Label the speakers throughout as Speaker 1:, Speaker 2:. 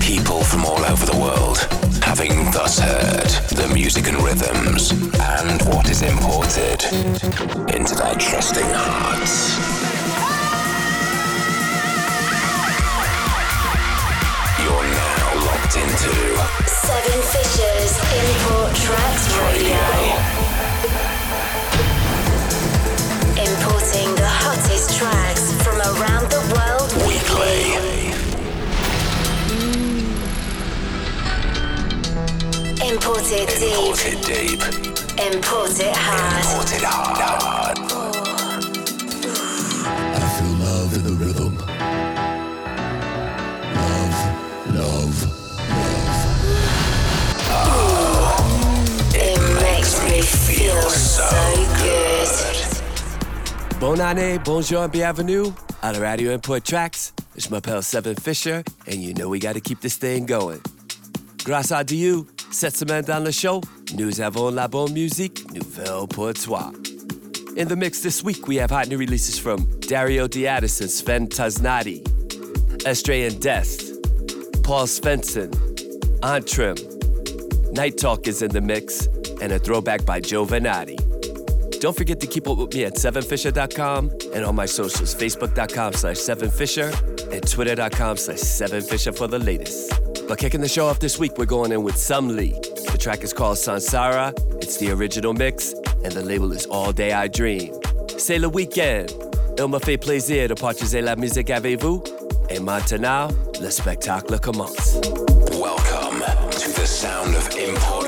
Speaker 1: People from all over the world, having thus heard the music and rhythms and what is imported into their trusting hearts. You're now locked into
Speaker 2: Seven Fishers Import Tracks Radio. Importing hottest tracks from around the world
Speaker 1: Weekly.
Speaker 2: Imported deep,
Speaker 1: Imported deep,
Speaker 2: imported hard.
Speaker 1: imported hard.
Speaker 3: I feel love in the rhythm. Love, love, love.
Speaker 2: It makes me feel so good.
Speaker 4: Bon année, bonjour, and bienvenue à la Radio Import Tracks. It's my pal Seven Fisher, and you know we gotta keep this thing going. Grâce à Dieu, cette semaine dans le show, nous avons la bonne musique nouvelle pour toi. In the mix this week, we have hot new releases from Dario Diatis and Sven Taznati, Estray and Death, Paul Svensson, Antrim, Night Talk is in the mix, and a throwback by Joe Venati. Don't forget to keep up with me at 7fisher.com and on my socials, facebook.com slash 7fisher and twitter.com slash 7fisher for the latest. But kicking the show off this week, we're going in with Some Lee. The track is called Sansara, it's the original mix, and the label is All Day I Dream. C'est le week-end. Il me fait plaisir de partager la musique avec vous. Et maintenant, le spectacle commence.
Speaker 1: Welcome to the sound of Import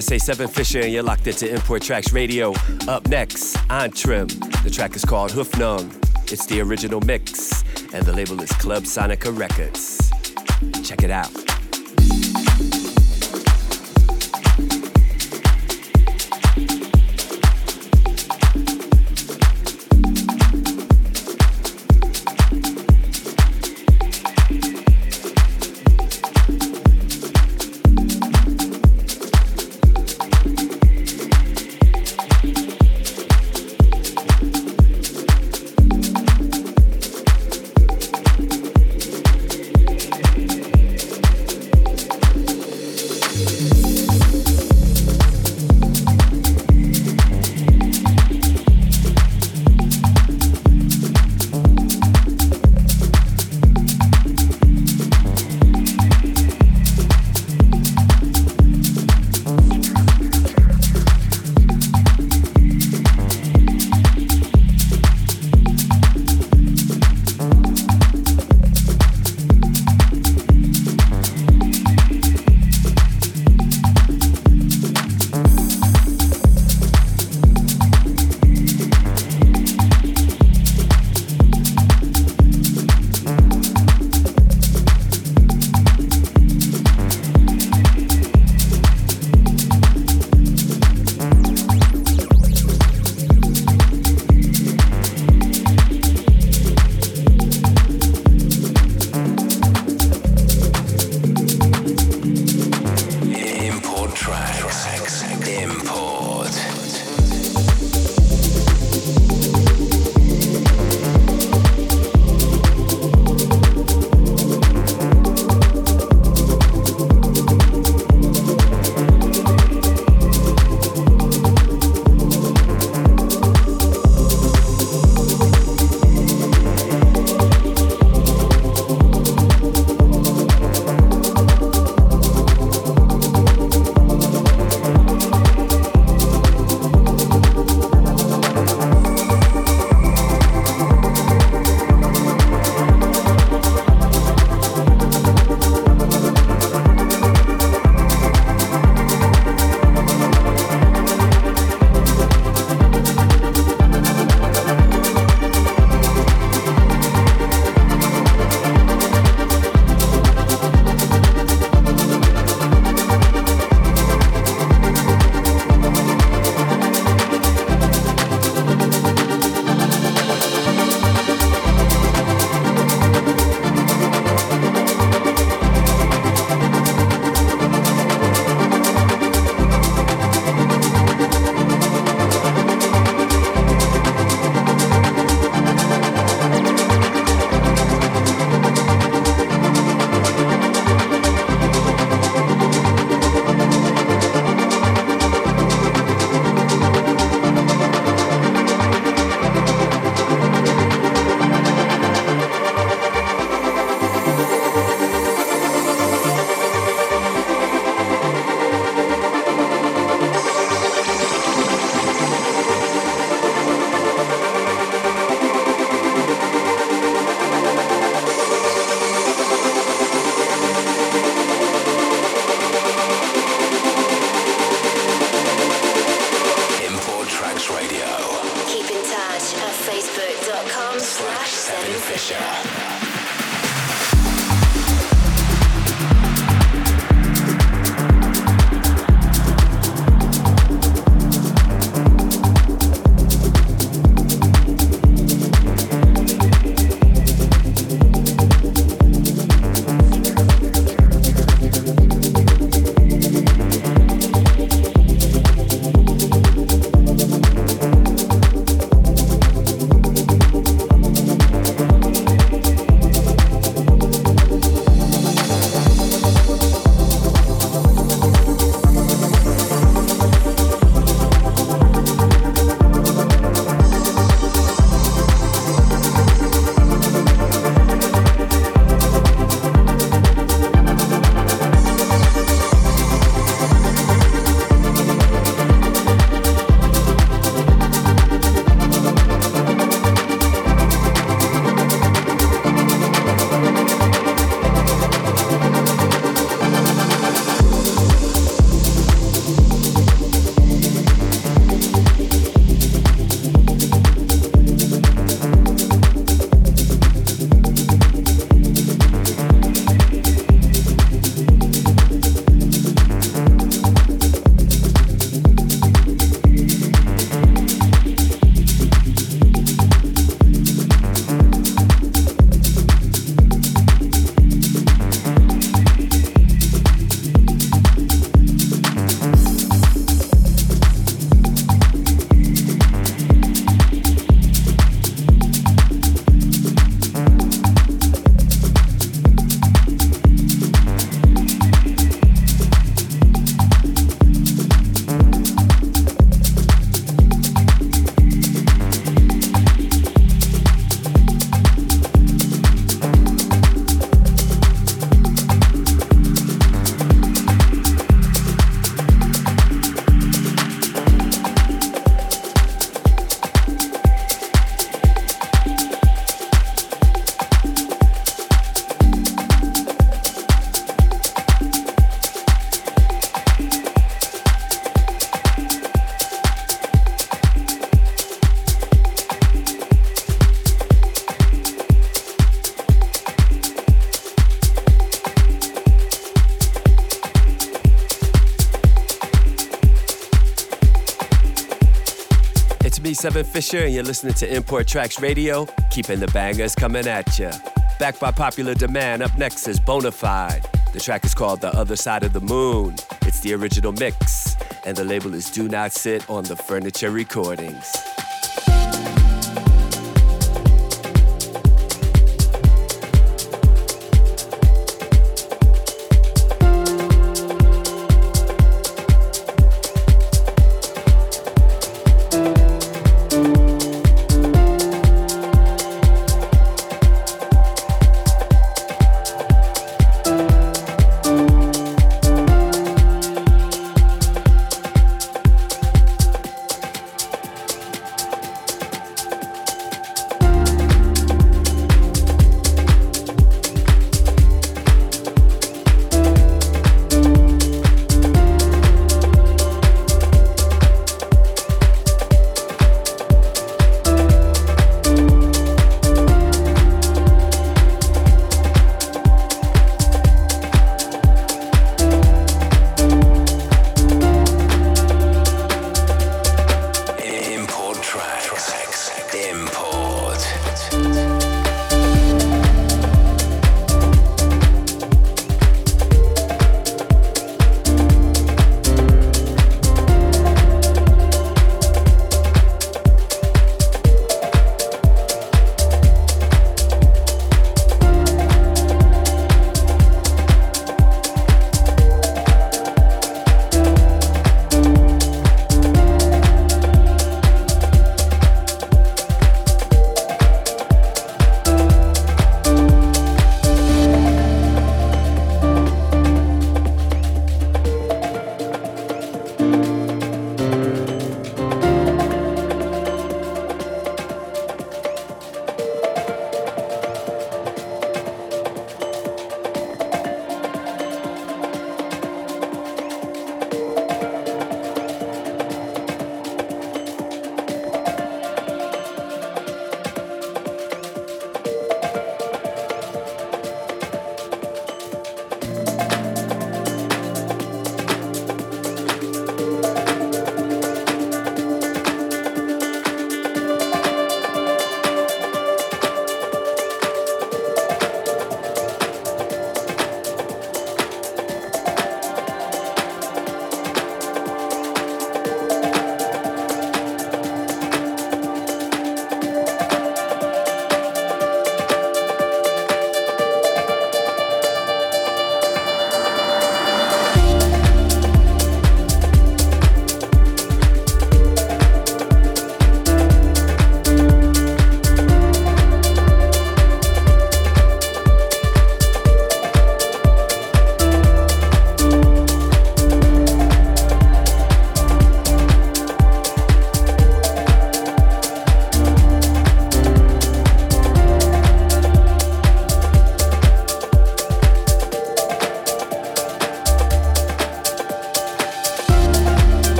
Speaker 4: say Seven Fisher, and you're locked into Import Tracks Radio. Up next, Antrim. The track is called Hoofnung. It's the original mix, and the label is Club Sonica Records. Check it out. Seven Fisher, and you're listening to Import Tracks Radio, keeping the bangers coming at you. Backed by popular demand, up next is Bonafide. The track is called The Other Side of the Moon. It's the original mix, and the label is Do Not Sit on the Furniture Recordings.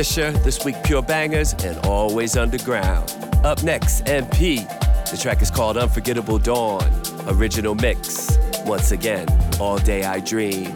Speaker 4: Fisher, this week Pure Bangers, and Always Underground. Up next, MP. The track is called Unforgettable Dawn. Original mix. Once again, All Day I Dream.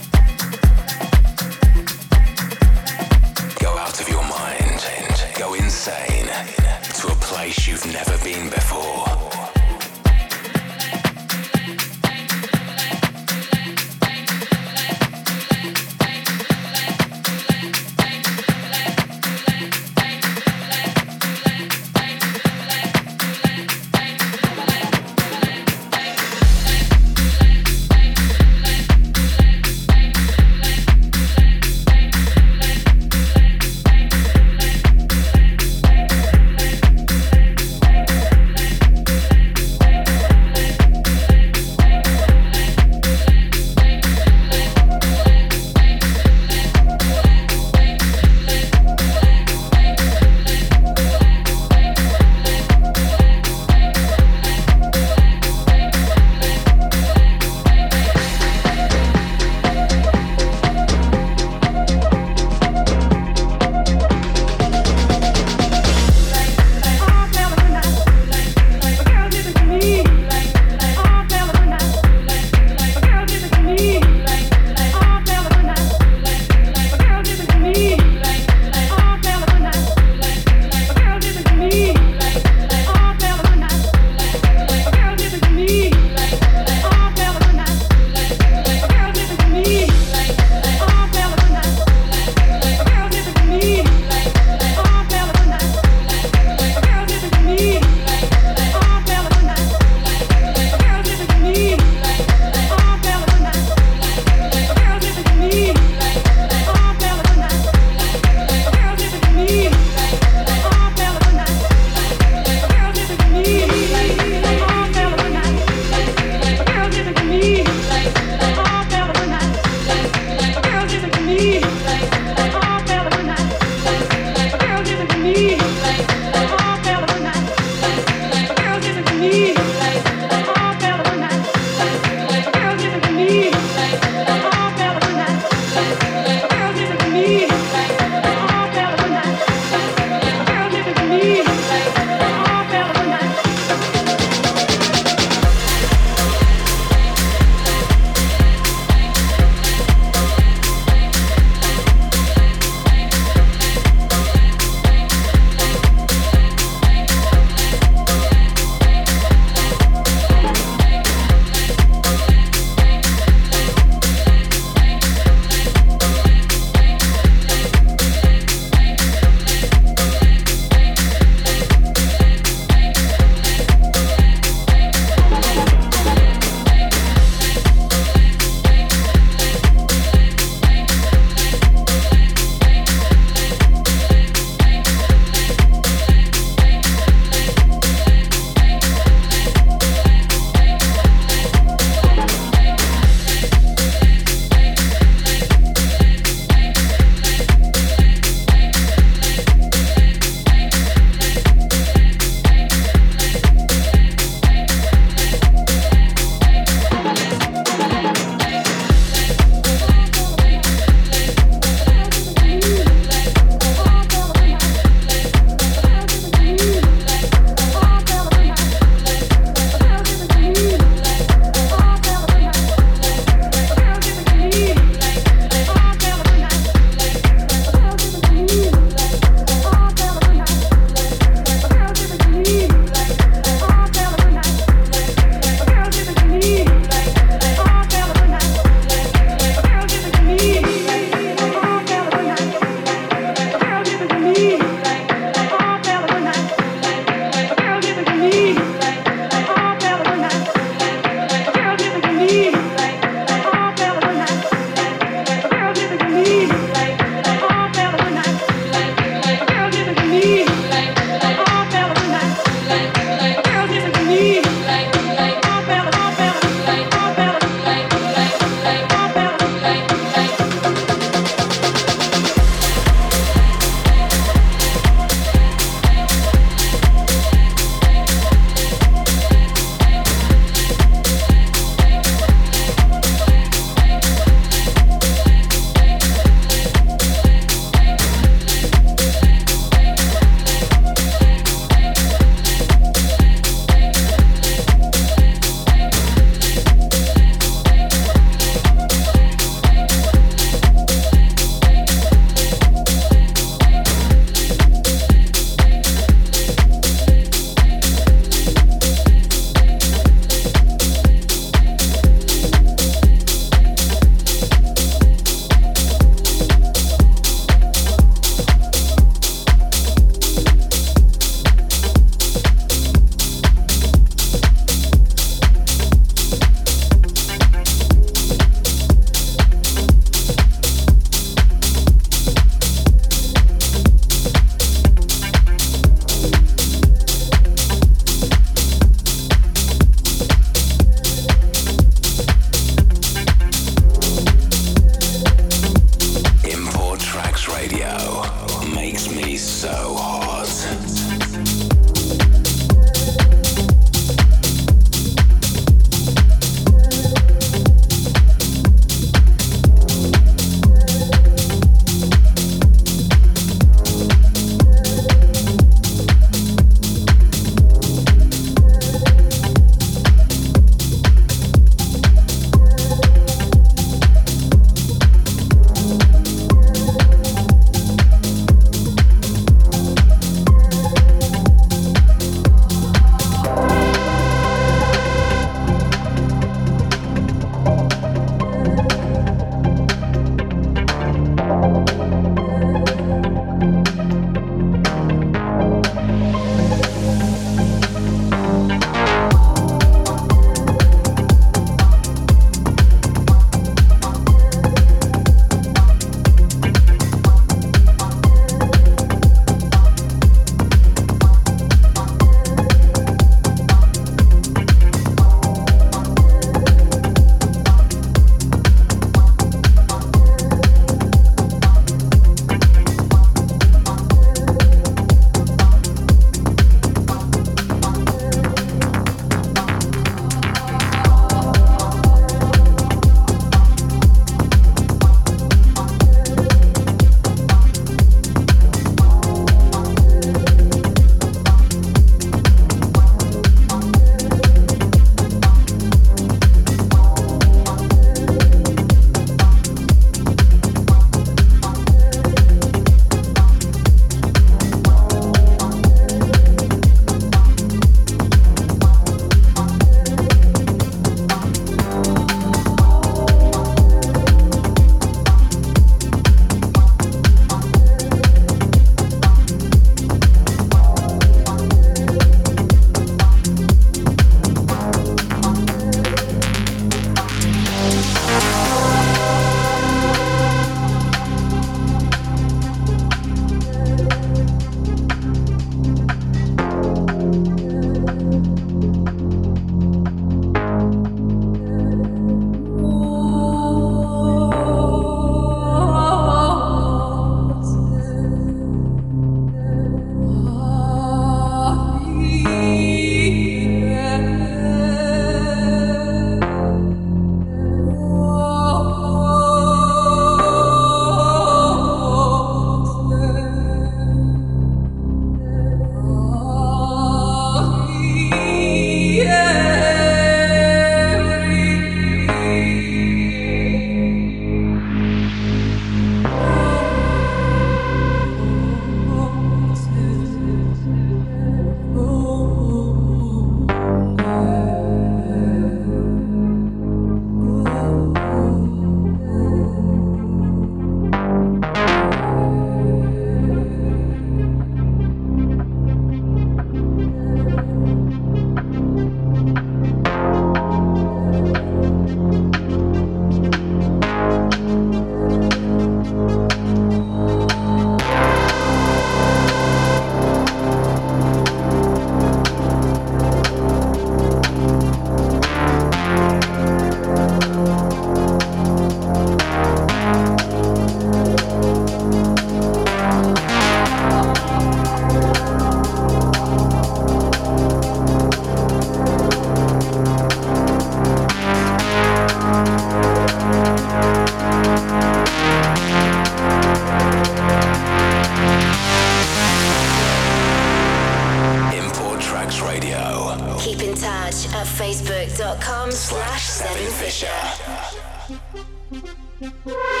Speaker 1: Yeah.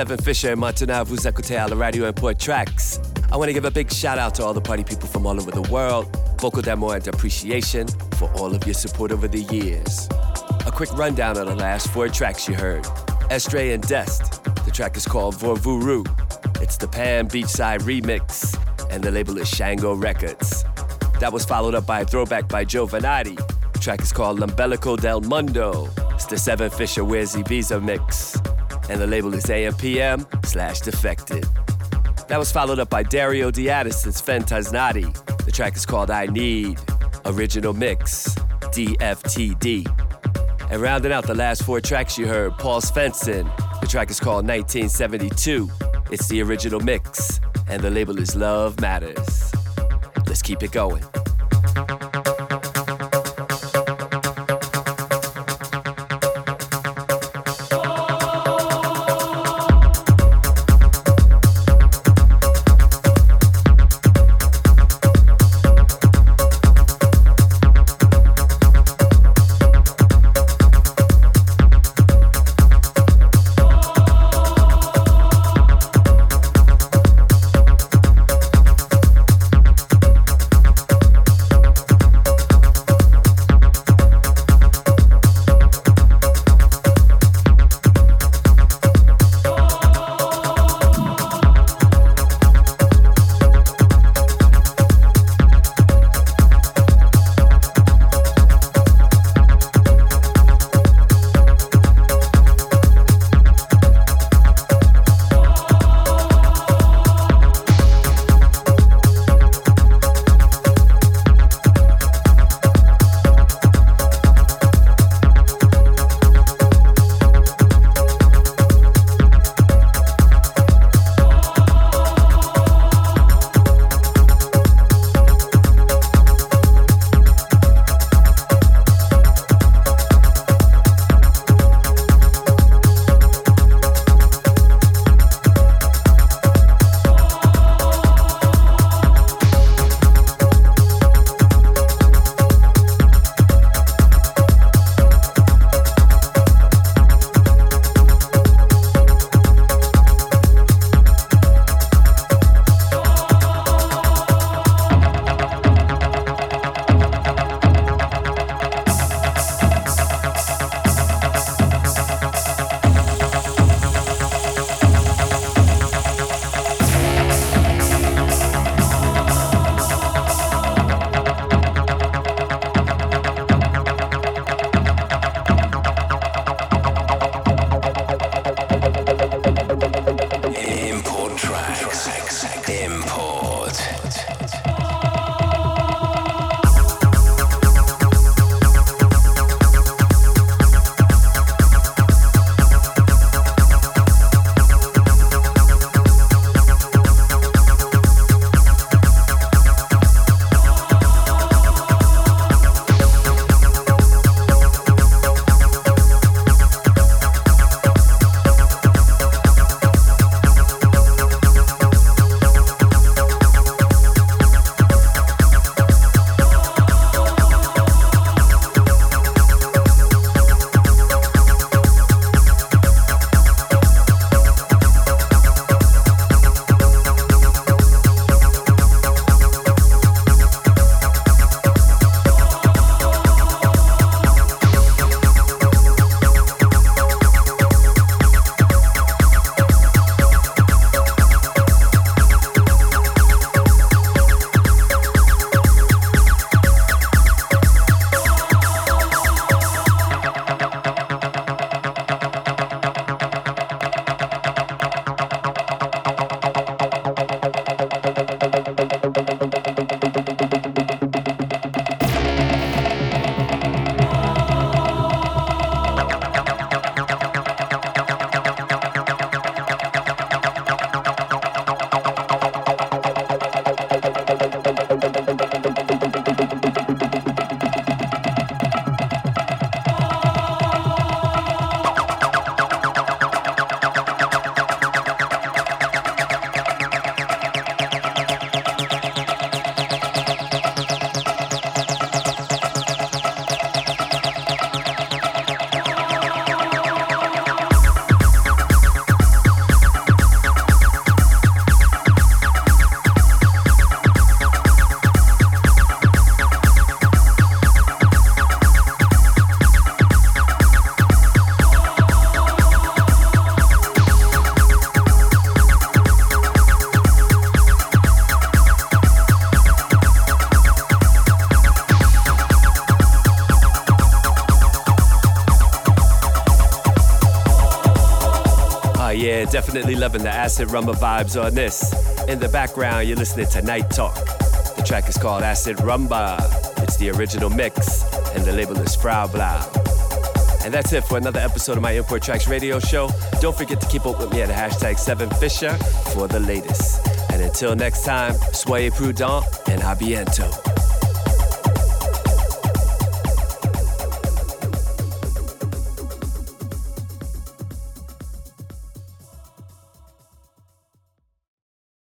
Speaker 4: Seven Fisher and maintenant vous écoutez à la radio Tracks. I want to give a big shout out to all the party people from all over the world, vocal demo and appreciation for all of your support over the years. A quick rundown of the last four tracks you heard. Estray and Dest, the track is called Vorvuru. It's the Pan Beachside remix, and the label is Shango Records. That was followed up by a throwback by Jovanotti. The track is called L'Ombelico del Mondo. It's the Seven Fisher Wears Visa mix and the label is AMPM slash Defected. That was followed up by Dario D'Addison's Fentaznati. The track is called I Need, original mix, DFTD. And rounding out the last four tracks you heard, Paul Svensson. The track is called 1972. It's the original mix, and the label is Love Matters. Let's keep it going. Definitely loving the acid rumba vibes on this. In the background, you're listening to Night Talk. The track is called Acid Rumba. It's the original mix, and the label is Frau Blau. And that's it for another episode of my Import Tracks radio show. Don't forget to keep up with me at hashtag 7Fisher for the latest. And until next time, soyez prudent and a bientôt.